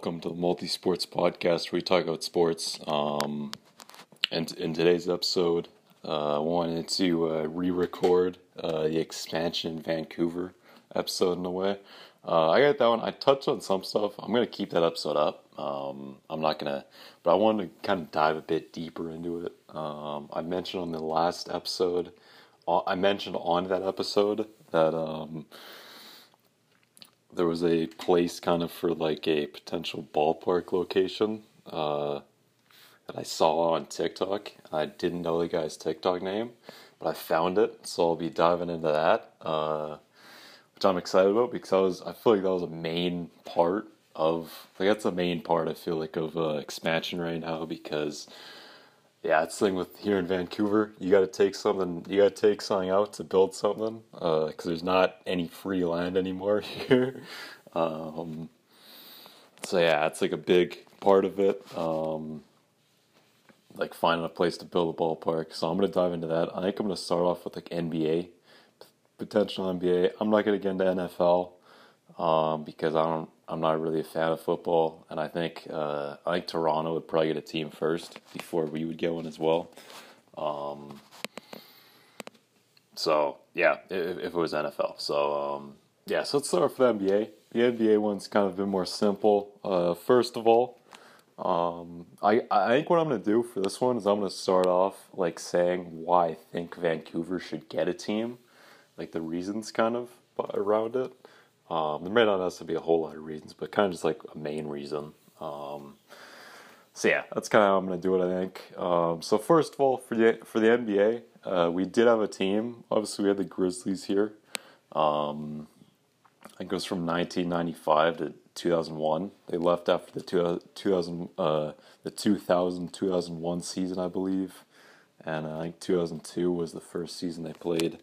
welcome to the Multi Sports Podcast, where we talk about sports. Um, and in today's episode, uh, I wanted to uh, re-record uh, the expansion in Vancouver episode in a way. Uh, I got that one. I touched on some stuff. I'm gonna keep that episode up. Um, I'm not gonna, but I wanted to kind of dive a bit deeper into it. Um, I mentioned on the last episode, uh, I mentioned on that episode that um, there was a place kind of for like a potential ballpark location uh, that I saw on TikTok. I didn't know the guy's TikTok name, but I found it, so I'll be diving into that, uh, which I'm excited about because I was I feel like that was a main part of like that's a main part I feel like of uh, expansion right now because yeah, it's the thing with here in Vancouver. You got to take something. You got to take something out to build something because uh, there's not any free land anymore here. Um, so yeah, it's like a big part of it. Um, like finding a place to build a ballpark. So I'm gonna dive into that. I think I'm gonna start off with like NBA, potential NBA. I'm not gonna get into NFL um, because I don't I'm not really a fan of football, and I think uh, I think Toronto would probably get a team first before we would get one as well. Um, so yeah, if, if, it was NFL, so um, yeah, so let's start with the NBA. The NBA one's kind of been more simple. Uh, first of all, um, I I think what I'm gonna do for this one is I'm gonna start off like saying why I think Vancouver should get a team, like the reasons kind of around it. Um, there may not necessarily be a whole lot of reasons, but kind of just like a main reason. Um, so yeah, that's kind of how I'm going to do it. I think. Um, so first of all, for the for the NBA, uh, we did have a team. Obviously, we had the Grizzlies here. Um, it goes from 1995 to 2001. They left after the two, 2000 uh, the 2000 2001 season, I believe, and I think 2002 was the first season they played.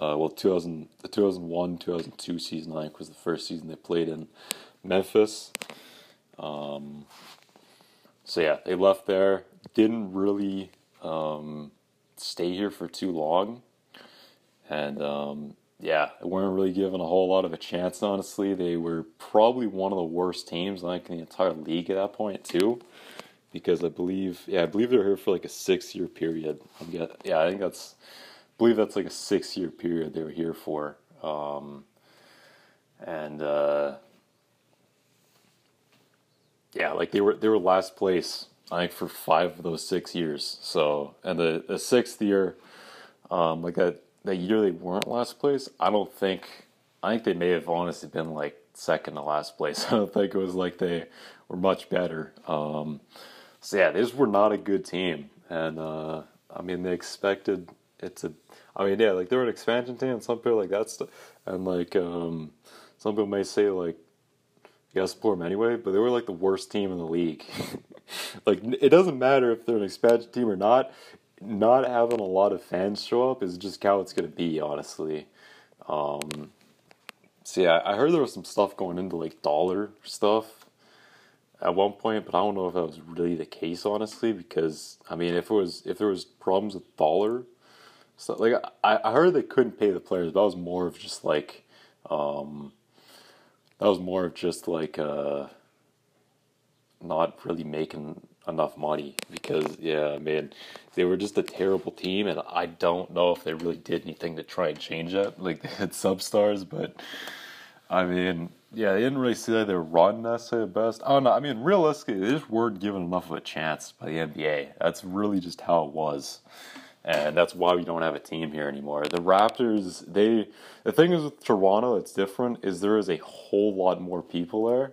Uh, well, 2000, the 2001 2002 season, I think, was the first season they played in Memphis. Um, so, yeah, they left there. Didn't really um, stay here for too long. And, um, yeah, weren't really given a whole lot of a chance, honestly. They were probably one of the worst teams, think, in the entire league at that point, too. Because I believe, yeah, I believe they were here for like a six year period. I'm get, yeah, I think that's believe that's like a six year period they were here for. Um, and uh, yeah, like they were they were last place I think for five of those six years. So and the, the sixth year, um, like that that year they weren't last place. I don't think I think they may have honestly been like second to last place. I don't think it was like they were much better. Um, so yeah, these were not a good team, and uh, I mean they expected it a I mean, yeah, like they're an expansion team, and some people like that stuff, and like um, some people may say like you gotta support them anyway, but they were like the worst team in the league. like it doesn't matter if they're an expansion team or not. Not having a lot of fans show up is just how it's gonna be, honestly. Um, so yeah, I heard there was some stuff going into like dollar stuff at one point, but I don't know if that was really the case, honestly. Because I mean, if it was, if there was problems with dollar so like I, I heard they couldn't pay the players, but that was more of just like um that was more of just like uh not really making enough money because yeah, man, they were just a terrible team and I don't know if they really did anything to try and change that. Like they had substars, but I mean, yeah, they didn't really see that they were run necessarily the best. I don't know. I mean, realistically, they just weren't given enough of a chance by the NBA. That's really just how it was and that's why we don't have a team here anymore. The Raptors, they the thing is with Toronto, it's different. Is there is a whole lot more people there.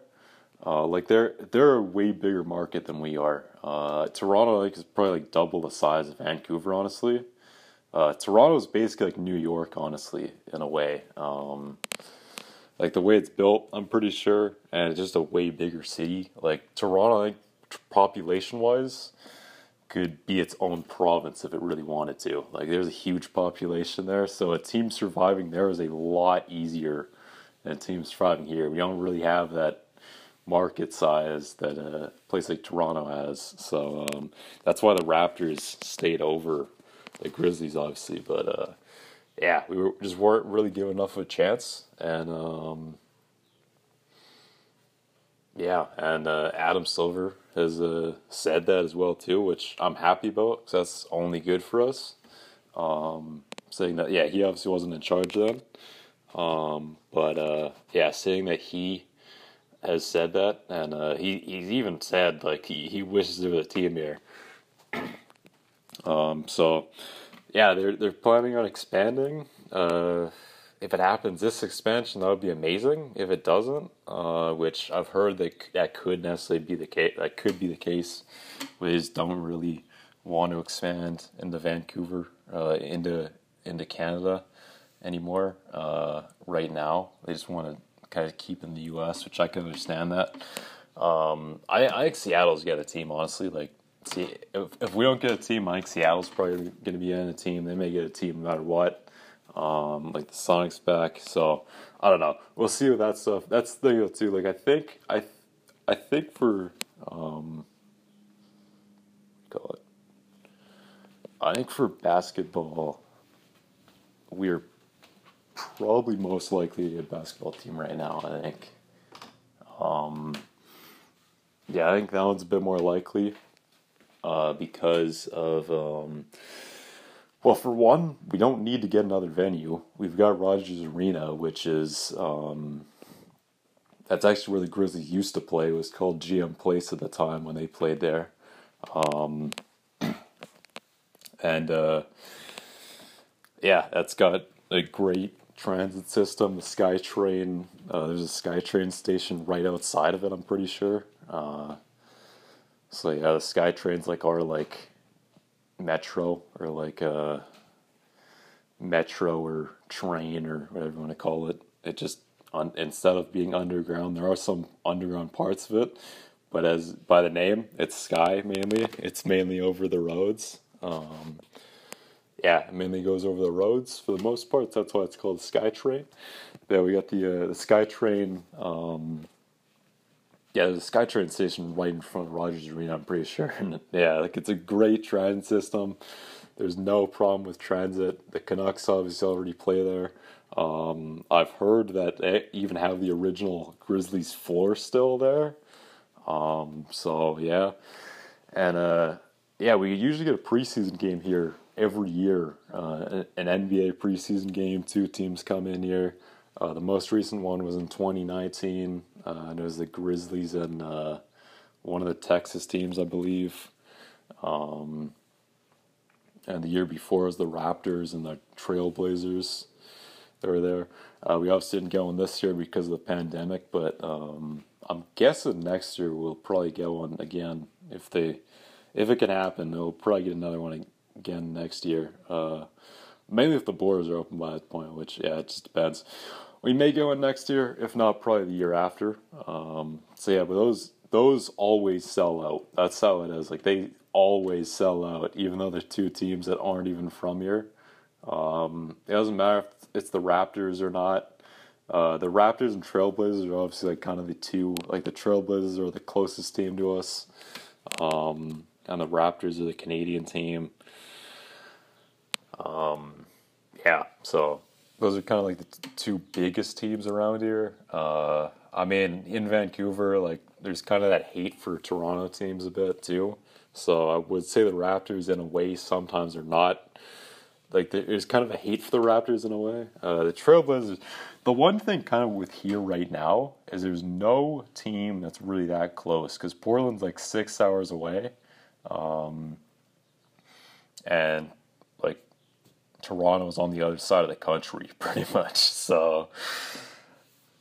Uh, like they're they're a way bigger market than we are. Uh, Toronto like is probably like double the size of Vancouver, honestly. Uh, Toronto is basically like New York, honestly, in a way. Um, like the way it's built, I'm pretty sure, and it's just a way bigger city. Like Toronto, like population wise, could be its own province if it really wanted to. Like there's a huge population there, so a team surviving there is a lot easier than a team surviving here. We don't really have that market size that a place like Toronto has, so um, that's why the Raptors stayed over the Grizzlies, obviously. But uh, yeah, we were, just weren't really given enough of a chance, and um, yeah, and uh, Adam Silver has uh, said that as well too, which I'm happy about because that's only good for us. Um, saying that, yeah, he obviously wasn't in charge then, um, but uh, yeah, saying that he has said that, and uh, he he's even said like he, he wishes there was a team here. um, so yeah, they're they're planning on expanding. If it happens this expansion, that would be amazing. If it doesn't, uh, which I've heard that that could necessarily be the case, that could be the case. Just don't really want to expand into Vancouver, uh, into into Canada anymore uh, right now. They just want to kind of keep in the U.S., which I can understand that. Um, I, I think Seattle's got a team, honestly. Like, see, if, if we don't get a team, I think Seattle's probably going to be in a team. They may get a team no matter what. Um, like the Sonics back, so I don't know. We'll see with that stuff. That's the thing too. Like I think I, I think for um, call it. I think for basketball, we're probably most likely a basketball team right now. I think. Um, yeah, I think that one's a bit more likely uh, because of. Um, well, for one, we don't need to get another venue. We've got Rogers Arena, which is. Um, that's actually where the Grizzlies used to play. It was called GM Place at the time when they played there. Um, and uh, yeah, that's got a great transit system. The SkyTrain, uh, there's a SkyTrain station right outside of it. I'm pretty sure. Uh, so yeah, the SkyTrain's like our like metro or like a uh, metro or train or whatever you want to call it. It just on instead of being underground, there are some underground parts of it, but as by the name, it's sky mainly. It's mainly over the roads. Um, yeah, mainly goes over the roads for the most part. That's why it's called the SkyTrain. Yeah, we got the uh, the SkyTrain. Um, yeah, the SkyTrain station right in front of Rogers Arena. I'm pretty sure. And yeah, like it's a great transit system. There's no problem with transit. The Canucks obviously already play there. Um, I've heard that they even have the original Grizzlies floor still there. Um, so yeah, and uh, yeah, we usually get a preseason game here every year. Uh, an NBA preseason game, two teams come in here. Uh, the most recent one was in 2019, uh, and it was the Grizzlies and uh, one of the Texas teams, I believe. Um, and the year before was the Raptors and the Trailblazers. They were there. Uh, we obviously didn't get one this year because of the pandemic, but um, I'm guessing next year we'll probably get one again if they, if it can happen. We'll probably get another one again next year. Uh, mainly if the borders are open by that point, which yeah, it just depends. We may go in next year, if not, probably the year after. Um, so yeah, but those those always sell out. That's how it is. Like they always sell out, even though there's two teams that aren't even from here. Um, it doesn't matter if it's the Raptors or not. Uh, the Raptors and Trailblazers are obviously like kind of the two, like the Trailblazers are the closest team to us, um, and the Raptors are the Canadian team. Um, yeah, so those are kind of like the t- two biggest teams around here. Uh, I mean, in Vancouver, like there's kind of that hate for Toronto teams a bit too. So I would say the Raptors, in a way, sometimes are not. Like there's kind of a hate for the Raptors in a way. Uh, the Trailblazers. The one thing kind of with here right now is there's no team that's really that close because Portland's like six hours away, um, and Toronto's on the other side of the country, pretty much. So,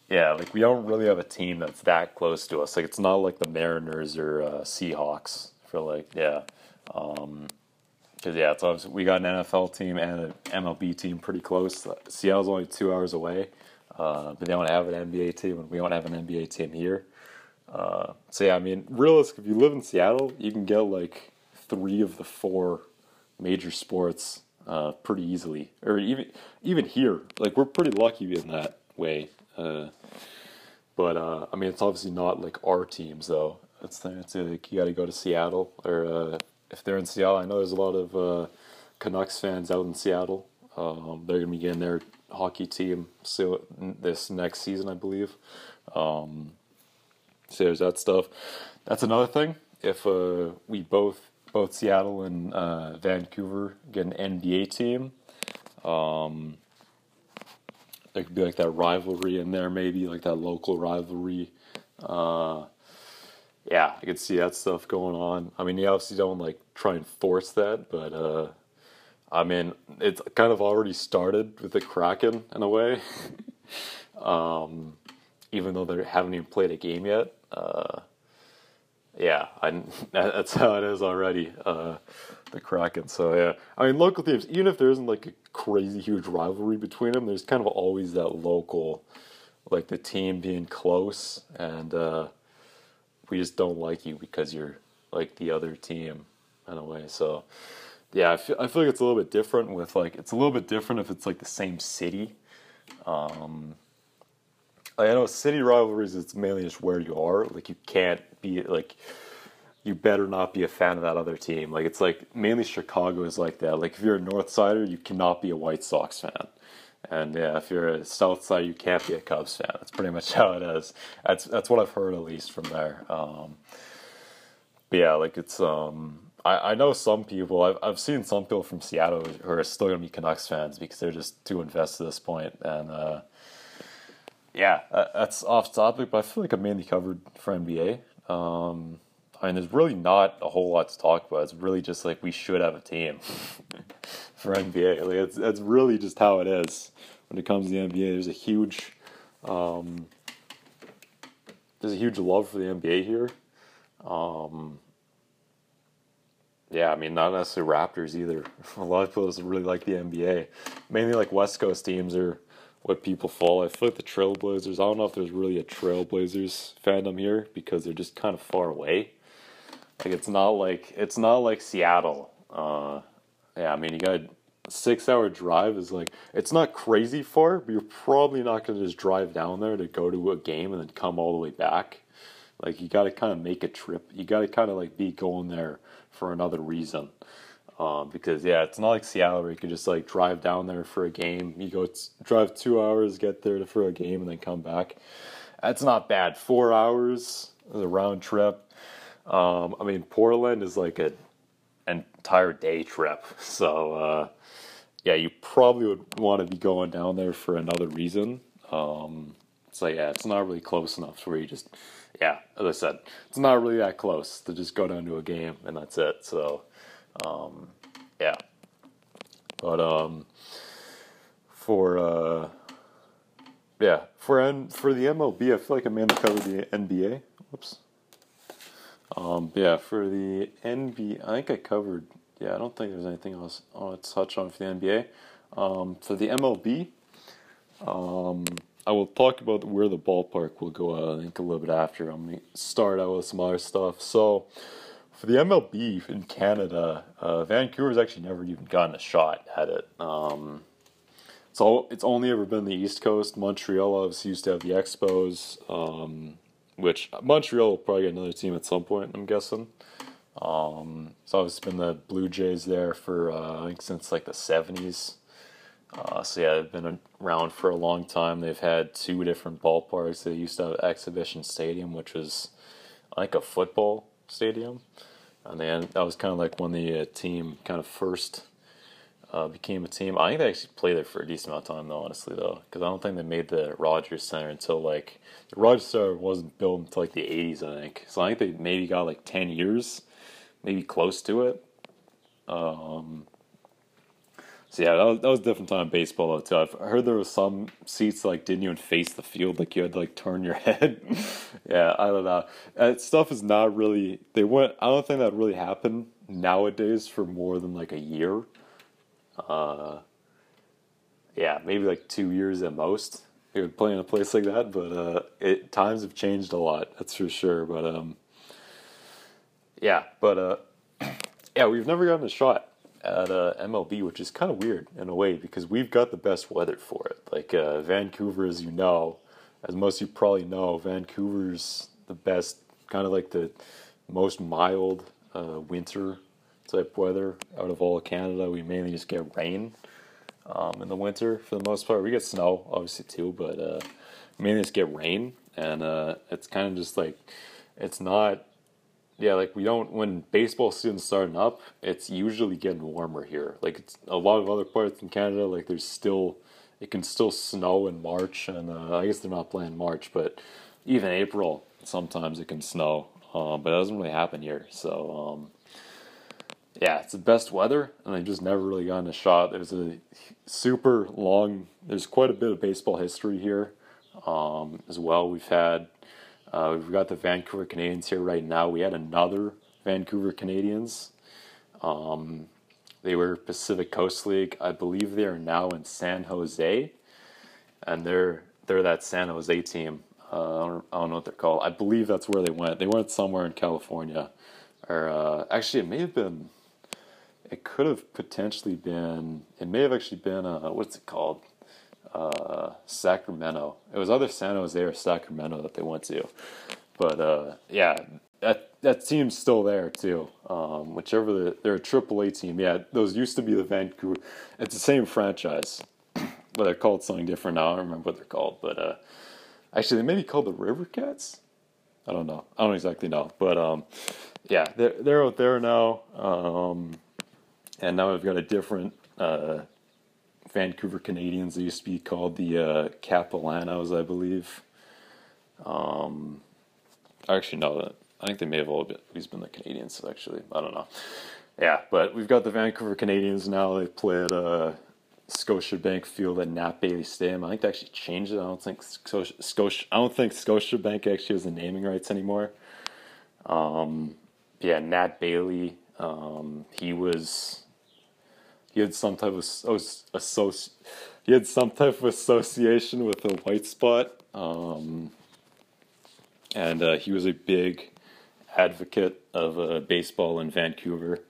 yeah, like we don't really have a team that's that close to us. Like it's not like the Mariners or uh, Seahawks for like yeah, because um, yeah, it's obviously we got an NFL team and an MLB team pretty close. Seattle's only two hours away, uh, but they don't have an NBA team, and we don't have an NBA team here. Uh, so yeah, I mean, realistic. If you live in Seattle, you can get like three of the four major sports uh, pretty easily, or even even here, like we're pretty lucky in that way. Uh, but uh, I mean, it's obviously not like our teams though. It's like you got to go to Seattle, or uh, if they're in Seattle, I know there's a lot of uh, Canucks fans out in Seattle. Um, they're gonna be getting their hockey team so this next season, I believe. Um, So there's that stuff. That's another thing. If uh, we both both Seattle and uh, Vancouver get an NBA team, um, there could be like that rivalry in there, maybe like that local rivalry. Uh, yeah, I could see that stuff going on. I mean, you obviously don't like try and force that, but uh, I mean, it's kind of already started with the Kraken in a way. um, even though they haven't even played a game yet. Uh, yeah, I, that's how it is already. Uh, the Kraken. So yeah, I mean, local teams. Even if there isn't like a crazy huge rivalry between them, there's kind of always that local, like the team being close, and uh, we just don't like you because you're like the other team in a way. So yeah, I feel I feel like it's a little bit different with like it's a little bit different if it's like the same city. Um, I know city rivalries. It's mainly just where you are. Like you can't be like you better not be a fan of that other team. Like it's like mainly Chicago is like that. Like if you're a North Sider, you cannot be a White Sox fan. And yeah, if you're a South Side, you can't be a Cubs fan. That's pretty much how it is. That's that's what I've heard at least from there. Um, but yeah, like it's um, I, I know some people. I've I've seen some people from Seattle who are still gonna be Canucks fans because they're just too invested at this point. And uh, yeah, that's off topic, but I feel like I mainly covered for NBA. Um, I mean, there's really not a whole lot to talk about. It's really just like we should have a team for NBA. Like it's that's really just how it is when it comes to the NBA. There's a huge, um, there's a huge love for the NBA here. Um, yeah, I mean, not necessarily Raptors either. A lot of people really like the NBA. Mainly like West Coast teams are what people follow. I feel like the Trailblazers. I don't know if there's really a Trailblazers fandom here because they're just kind of far away. Like it's not like it's not like Seattle. Uh, yeah, I mean you got a six hour drive is like it's not crazy far, but you're probably not gonna just drive down there to go to a game and then come all the way back. Like you got to kind of make a trip. You got to kind of like be going there for another reason. Um, because yeah, it's not like Seattle where you could just like drive down there for a game. You go t- drive two hours, get there for a game, and then come back. That's not bad. Four hours is a round trip. Um, I mean, Portland is like an entire day trip. So, uh, yeah, you probably would want to be going down there for another reason. Um, so, yeah, it's not really close enough to where you just, yeah, as I said, it's not really that close to just go down to a game and that's it. So, um, yeah. But, um, for, uh, yeah, for N- for the MLB, I feel like I'm gonna cover the NBA. Whoops. Um, yeah, for the NBA, I think I covered. Yeah, I don't think there's anything else I want to touch on for the NBA. Um, for the MLB, um, I will talk about where the ballpark will go. I think a little bit after. I'm gonna start out with some other stuff. So, for the MLB in Canada, uh, Vancouver's actually never even gotten a shot at it. Um, so it's only ever been the East Coast. Montreal obviously used to have the Expos. Um, which Montreal will probably get another team at some point. I'm guessing. Um, it's obviously been the Blue Jays there for uh, I think since like the '70s. Uh, so yeah, they've been around for a long time. They've had two different ballparks. They used to have Exhibition Stadium, which was like a football stadium, and then that was kind of like when the uh, team kind of first uh, became a team. I think they actually played there for a decent amount of time, though. Honestly, though, because I don't think they made the Rogers Center until like the Rogers Center wasn't built until like the '80s, I think. So I think they maybe got like ten years, maybe close to it. Um, so yeah, that was, that was different time baseball though too. I've heard there was some seats that, like didn't even face the field, like you had to like turn your head. yeah, I don't know. That stuff is not really. They went. I don't think that really happened nowadays for more than like a year uh, yeah, maybe like two years at most. You would play in a place like that, but uh, it times have changed a lot. That's for sure. But um, yeah, but uh, yeah, we've never gotten a shot at uh, MLB, which is kind of weird in a way because we've got the best weather for it. Like uh, Vancouver, as you know, as most you probably know, Vancouver's the best, kind of like the most mild uh, winter type weather out of all of Canada. We mainly just get rain um, in the winter for the most part. We get snow, obviously, too, but uh, mainly just get rain. and uh, it's kind of just like it's not. Yeah, like we don't when baseball season's starting up, it's usually getting warmer here. Like it's a lot of other parts in Canada, like there's still it can still snow in March, and uh, I guess they're not playing March, but even April sometimes it can snow. Um, but it doesn't really happen here, so um, yeah, it's the best weather, and I just never really gotten a shot. There's a super long. There's quite a bit of baseball history here um, as well. We've had uh, we've got the Vancouver Canadians here right now. We had another Vancouver Canadians. Um, they were Pacific Coast League. I believe they are now in San Jose, and they're they're that San Jose team. Uh, I, don't, I don't know what they're called. I believe that's where they went. They went somewhere in California, or uh, actually, it may have been it could have potentially been. It may have actually been. Uh, what's it called? Uh, Sacramento. It was either San Jose or Sacramento that they went to. But uh, yeah, that that team's still there too. Um, whichever the, they're a Triple A team. Yeah, those used to be the Vancouver. It's the same franchise, but they're called something different now. I don't remember what they're called. But uh, actually, they may be called the River Cats. I don't know. I don't exactly know. But um, yeah, they're they're out there now. Um, and now we've got a different uh, Vancouver Canadians. They used to be called the uh, I believe. Um, actually, no, I think they may have always been the Canadians. Actually, I don't know. Yeah, but we've got the Vancouver Canadians now. They play at uh, Scotiabank Field at Nat Bailey Stadium. I think they actually changed it. I don't think Scotia, Scotia I don't think Scotiabank actually has the naming rights anymore. Um, yeah, Nat Bailey. Um, he was he had some type of associ- he had some type of association with the white spot, um, and uh, he was a big advocate of uh, baseball in Vancouver,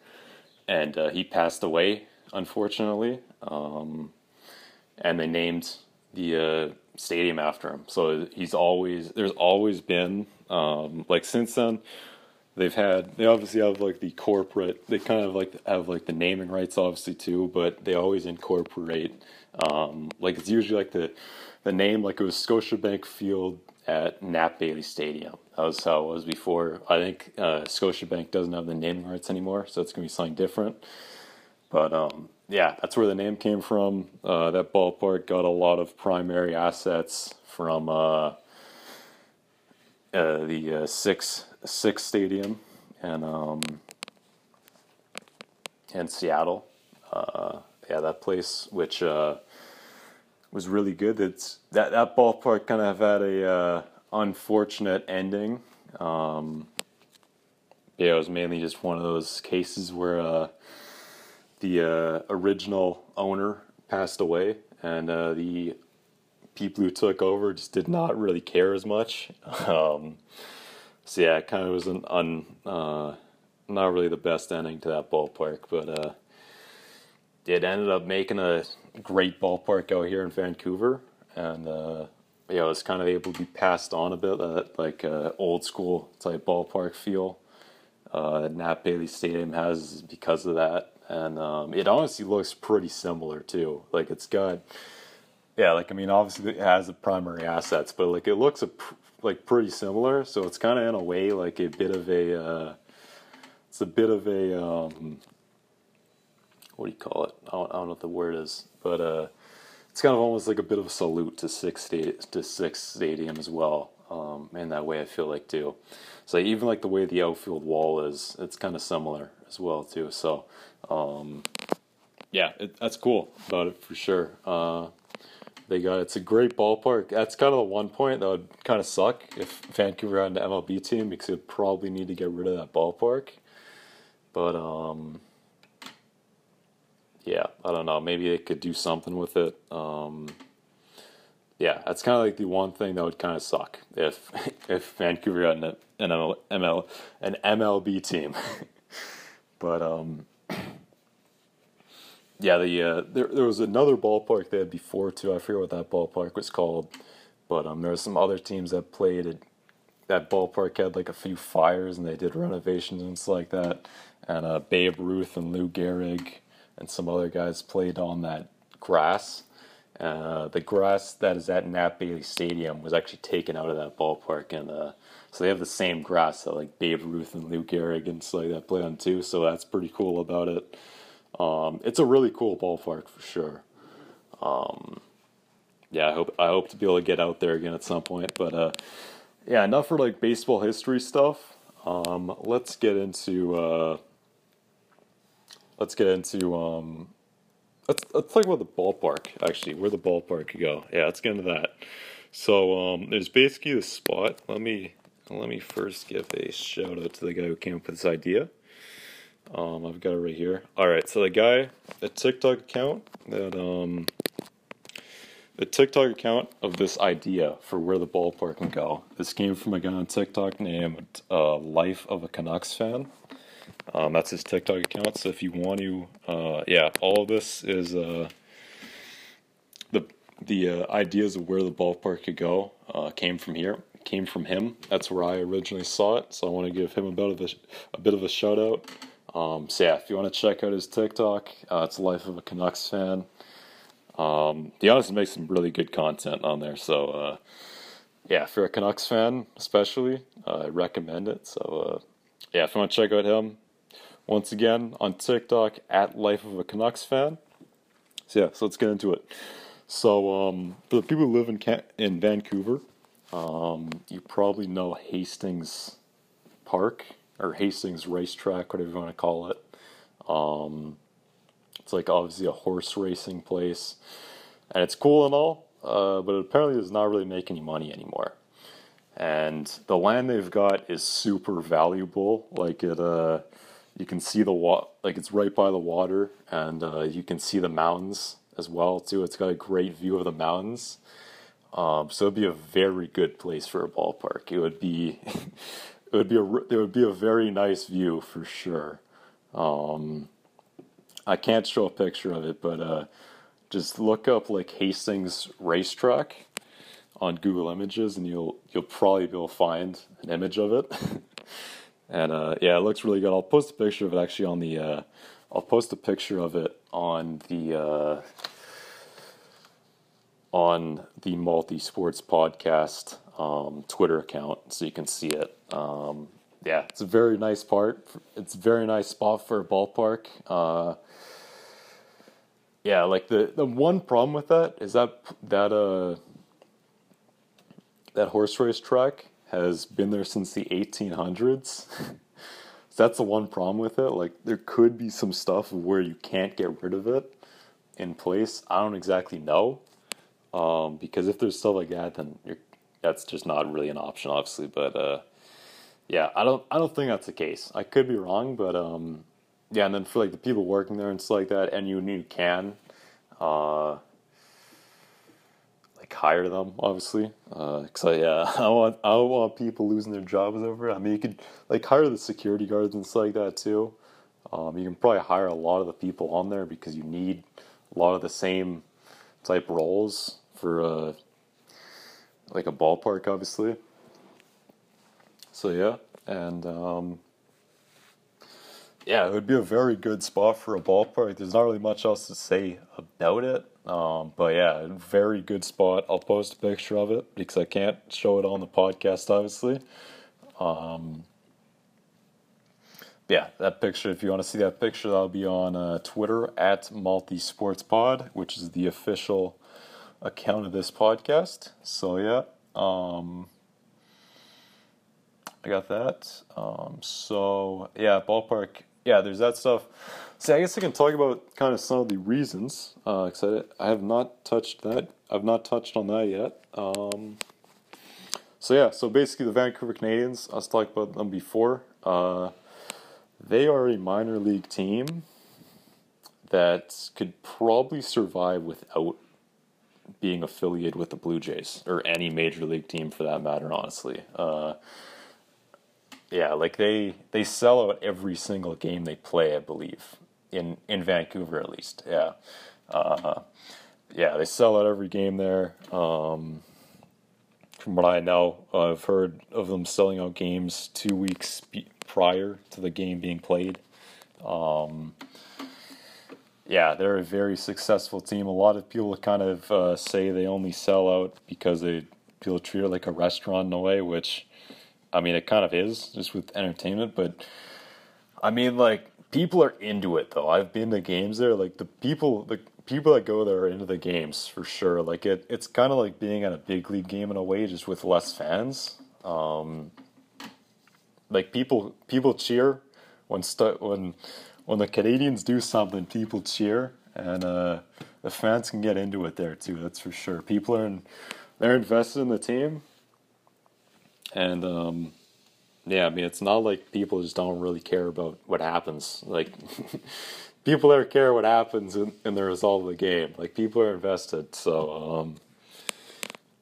and uh, he passed away unfortunately, um, and they named the uh, stadium after him. So he's always there's always been um, like since then they've had they obviously have like the corporate they kind of like have like the naming rights obviously too but they always incorporate um, like it's usually like the the name like it was Scotiabank Field at Nat Bailey Stadium. That was how it was before. I think uh, Scotiabank doesn't have the naming rights anymore so it's gonna be something different. But um, yeah that's where the name came from. Uh, that ballpark got a lot of primary assets from uh, uh the uh, six Sicks' Stadium and um, in Seattle. Uh, yeah, that place, which uh, was really good. It's that that ballpark kind of had a uh, unfortunate ending. Um, yeah, it was mainly just one of those cases where uh, the uh, original owner passed away, and uh, the people who took over just did not really care as much. Um, so yeah, it kind of was an un, uh, not really the best ending to that ballpark, but uh, it ended up making a great ballpark out here in Vancouver, and uh, yeah, it was kind of able to be passed on a bit, that like uh, old school type ballpark feel. Uh, Nat Bailey Stadium has because of that, and um, it honestly looks pretty similar too. Like it's got, yeah, like I mean, obviously it has the primary assets, but like it looks a pr- like pretty similar. So it's kind of in a way like a bit of a uh, it's a bit of a um, what do you call it? I don't, I don't, know what the word is, but uh, it's kind of almost like a bit of a salute to six sta- to Sicks' Stadium as well. Um, in that way, I feel like too. So even like the way the outfield wall is, it's kind of similar as well too. So um, yeah, it, that's cool about it for sure. Uh, they got it's a great ballpark. That's kind of the one point that would kind of suck if Vancouver had an MLB team because they'd probably need to get rid of that ballpark. But um, yeah, I don't know. Maybe they could do something with it. Um, yeah, that's kind of like the one thing that would kind of suck if if Vancouver had an, an ML, an MLB team. but um, yeah, the uh, there there was another ballpark they had before too. I forget what that ballpark was called, but um, there were some other teams that played at That ballpark had like a few fires, and they did renovations and stuff like that. And uh, Babe Ruth and Lou Gehrig and some other guys played on that grass, Uh, the grass that is at Nat Bailey Stadium was actually taken out of that ballpark, and uh, so they have the same grass that like Babe Ruth and Lou Gehrig and stuff like that play on too. So that's pretty cool about it. Um, it's a really cool ballpark for sure. Um, yeah, I hope I hope to be able to get out there again at some point. But uh, yeah, enough for like baseball history stuff. Um, let's get into uh, let's get into um, let's let's talk about the ballpark actually, where the ballpark go. Yeah, let's get into that. So um, there's basically this spot. Let me let me first give a shout out to the guy who came up with this idea. Um, I've got it right here. All right, so the guy, a TikTok account that um, the TikTok account of this idea for where the ballpark can go. This came from a guy on TikTok named uh, Life of a Canucks fan. Um, that's his TikTok account. So if you want to, uh, yeah, all of this is uh, the the uh, ideas of where the ballpark could go uh, came from here. Came from him. That's where I originally saw it. So I want to give him a bit of a, a bit of a shout out. Um, so yeah, if you want to check out his TikTok, uh, it's Life of a Canucks fan. Um, he honestly makes some really good content on there. So uh, yeah, if you're a Canucks fan, especially, I recommend it. So yeah, if you want to check out him, once again on TikTok at Life of a Canucks fan. So yeah, so let's get into it. So um, for the people who live in Can- in Vancouver, um, you probably know Hastings Park or Hastings Racetrack, whatever you want to call it. Um, it's like obviously a horse racing place, and it's cool and all, uh, but it apparently does not really make any money anymore. And the land they've got is super valuable. Like it, uh, you can see the wa- like it's right by the water, and uh, you can see the mountains as well too. It's got a great view of the mountains. Um, so it'd be a very good place for a ballpark. It would be, it would be a, it would be a very nice view for sure. Um, I can't show a picture of it, but uh, just look up like Hastings Racetrack on Google Images, and you'll you'll probably be able to find an image of it. and uh, yeah, it looks really good. I'll post a picture of it actually on the. Uh, I'll post a picture of it on the uh, on the Multi Sports Podcast um, Twitter account, so you can see it. Um, yeah, it's a very nice part. It's a very nice spot for a ballpark. Uh, yeah, like the the one problem with that is that that uh that horse race track has been there since the 1800s. that's the one problem with it. Like there could be some stuff where you can't get rid of it in place. I don't exactly know. Um, because if there's stuff like that, then that's just not really an option, obviously. But uh, yeah, I don't I don't think that's the case. I could be wrong, but um, yeah. And then for like the people working there and stuff like that, and you, you can uh, like hire them, obviously. Because uh, yeah, I want I don't want people losing their jobs over it. I mean, you could like hire the security guards and stuff like that too. Um, you can probably hire a lot of the people on there because you need a lot of the same type roles for uh, like a ballpark, obviously. So yeah, and um, yeah, it would be a very good spot for a ballpark. There's not really much else to say about it. Um, but yeah, very good spot. I'll post a picture of it because I can't show it on the podcast, obviously. Um, yeah, that picture, if you want to see that picture, that'll be on uh, Twitter at Multi Sports Pod, which is the official account of this podcast. So yeah, um, I got that. Um, so yeah, ballpark. Yeah, there's that stuff. See, I guess I can talk about kind of some of the reasons. Uh, I, I have not touched that. I've not touched on that yet. Um, so yeah, so basically the Vancouver Canadians. I was talking about them before. Uh, they are a minor league team that could probably survive without being affiliated with the Blue Jays or any major league team for that matter. Honestly, uh, yeah, like they they sell out every single game they play. I believe in in Vancouver at least. Yeah, uh, yeah, they sell out every game there. Um, from what I know, I've heard of them selling out games two weeks prior to the game being played. Um, yeah, they're a very successful team. A lot of people kind of uh, say they only sell out because they people treat it like a restaurant in a way, which I mean it kind of is just with entertainment. But I mean, like people are into it though. I've been to games there. Like the people, the people that go there are into the games for sure. Like it, it's kind of like being at a big league game in a way, just with less fans. Um, like people, people cheer when stu- when when the Canadians do something, people cheer, and uh, the fans can get into it there too. That's for sure. People are in, they're invested in the team, and um, yeah, I mean it's not like people just don't really care about what happens. Like people there care what happens in, in, the result of the game. Like people are invested. So um,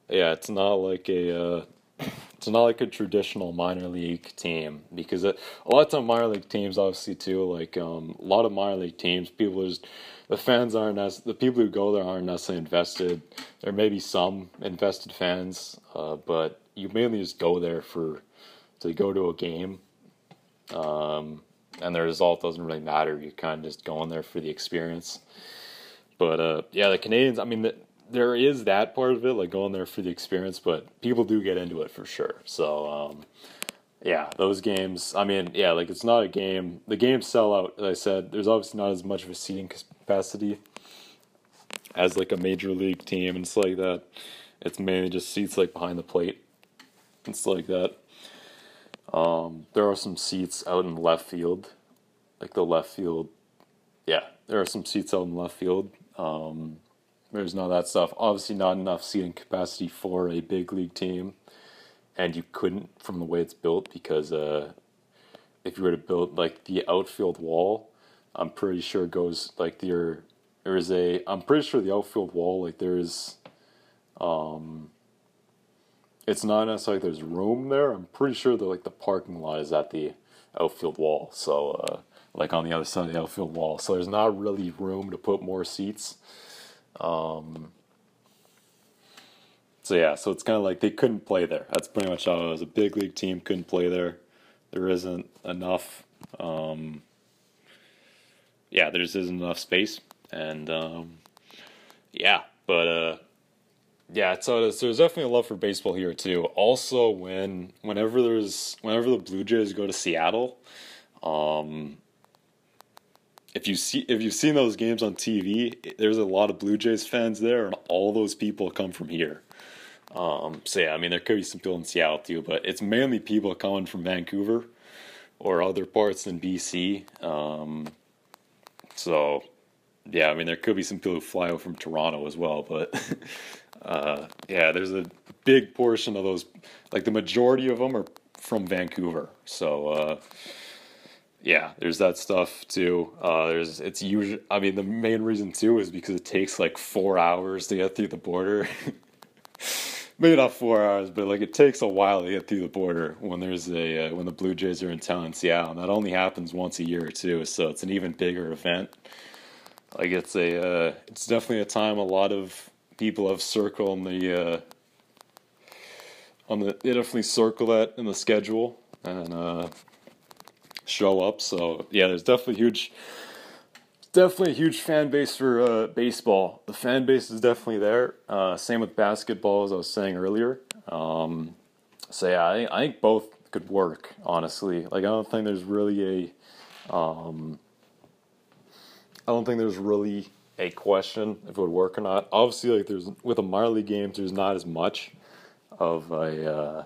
yeah, it's not like a uh, it's not like a traditional minor league team because it, a lot of minor league teams obviously too like um, a lot of minor league teams people just the fans aren't as the people who go there aren't necessarily invested there may be some invested fans uh, but you mainly just go there for to go to a game um, and the result doesn't really matter You're kind of just go in there for the experience but uh, yeah the Canadians, I mean the, there is that part of it, like going there for the experience, but people do get into it for sure. So, um, yeah, those games. I mean, yeah, like it's not a game. The games sell out. As I said, there's obviously not as much of a seating capacity as like a major league team and stuff like that. It's mainly just seats like behind the plate stuff like that. Um, there are some seats out in left field, like the left field. Yeah, there are some seats out in left field. Um, there's none of that stuff. Obviously, not enough seating capacity for a big league team, and you couldn't from the way it's built because uh, if you were to build like the outfield wall, I'm pretty sure it goes like your there is a I'm pretty sure the outfield wall like there's um it's not necessarily like there's room there. I'm pretty sure that like the parking lot is at the outfield wall. So uh, like on the other side of the outfield wall. So there's not really room to put more seats. Um, so yeah, so it's kind of like they couldn't play there. That's pretty much how it was. A big league team couldn't play there. There isn't enough. Um, yeah, there just isn't enough space, and um, yeah, but uh, yeah, so there's definitely a love for baseball here too. Also, when whenever there's whenever the Blue Jays go to Seattle, um, if you see if you've seen those games on TV, there's a lot of Blue Jays fans there, and all those people come from here. Um, so yeah, I mean there could be some people in Seattle too, but it's mainly people coming from Vancouver or other parts than BC. Um, so yeah, I mean there could be some people who fly out from Toronto as well, but uh, yeah, there's a big portion of those, like the majority of them are from Vancouver. So. Uh, yeah, there's that stuff too. Uh, there's it's usually. I mean, the main reason too is because it takes like four hours to get through the border. Maybe not four hours, but like it takes a while to get through the border when there's a uh, when the Blue Jays are in town in Seattle. And that only happens once a year or two, so it's an even bigger event. Like it's a uh, it's definitely a time a lot of people have circled on the uh, on the they definitely circle that in the schedule and uh, show up. So yeah, there's definitely huge, definitely a huge fan base for uh, baseball. The fan base is definitely there. Uh, same with basketball, as I was saying earlier. Um, so yeah, I, I, think both could work. Honestly, like I don't think there's really a, um, I don't think there's really a question if it would work or not. Obviously, like there's with a minor league games, there's not as much of a uh,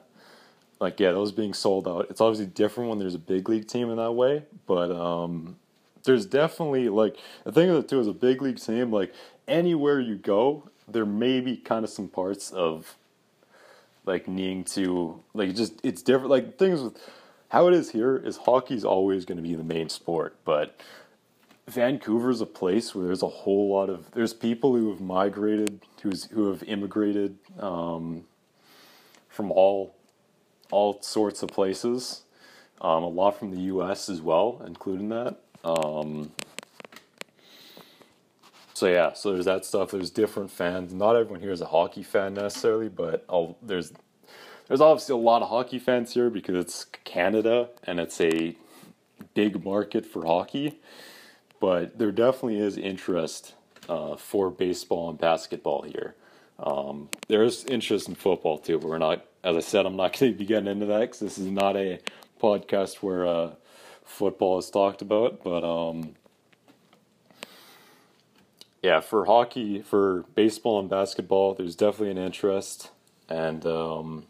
like yeah, those being sold out. It's obviously different when there's a big league team in that way, but um, there's definitely like the thing of it too is a big league team. Like anywhere you go, there may be kind of some parts of like needing to like just it's different. Like things with how it is here is hockey's always going to be the main sport, but Vancouver's a place where there's a whole lot of there's people who have migrated, who's who have immigrated um, from all all sorts of places. Um, a lot from the U.S. as well, including that. Um, so yeah, so there's that stuff. There's different fans. Not everyone here is a hockey fan necessarily, but I'll, there's there's obviously a lot of hockey fans here because it's Canada and it's a big market for hockey. But there definitely is interest uh, for baseball and basketball here. Um, there is interest in football too, but we're not. As I said, I'm not going to be getting into that because this is not a podcast where uh, football is talked about. But um, yeah, for hockey, for baseball and basketball, there's definitely an interest, and um,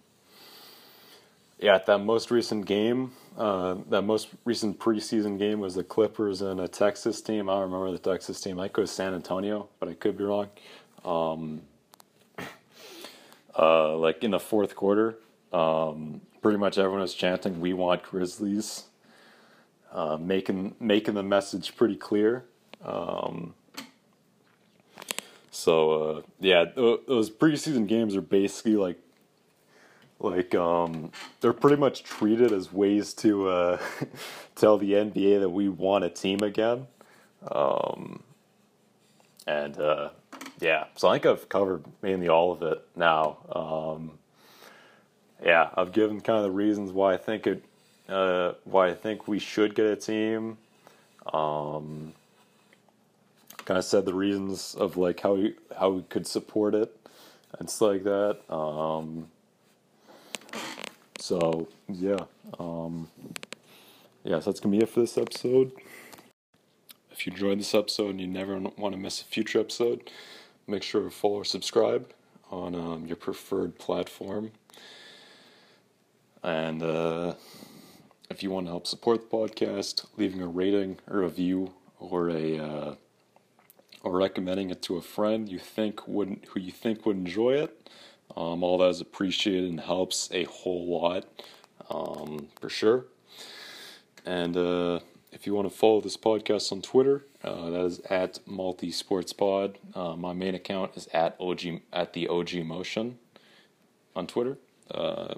yeah, at that most recent game, uh, that most recent preseason game was the Clippers and a Texas team. I don't remember the Texas team. I go San Antonio, but I could be wrong. Um, uh, like in the fourth quarter, um, pretty much everyone was chanting, "We want Grizzlies," uh, making making the message pretty clear. Um, so uh, yeah, those preseason games are basically like like um, they're pretty much treated as ways to uh, tell the NBA that we want a team again. Um, and uh, yeah, so I think I've covered mainly all of it now. Um, yeah, I've given kind of the reasons why I think it, uh, why I think we should get a team. Um, kind of said the reasons of like how we how we could support it and stuff like that. Um, so yeah, um, yeah, so that's gonna be it for this episode. If you enjoyed this episode and you never want to miss a future episode, make sure to follow or subscribe on um, your preferred platform. And uh, if you want to help support the podcast, leaving a rating, a review, or a uh, or recommending it to a friend you think would who you think would enjoy it, um, all that is appreciated and helps a whole lot um, for sure. And uh, if you want to follow this podcast on Twitter, uh, that is at Multi Sports Pod. Uh, my main account is at OG at the OG Motion on Twitter. Uh,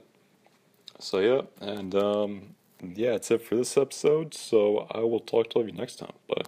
so yeah, and um, yeah, that's it for this episode. So I will talk to you next time. Bye.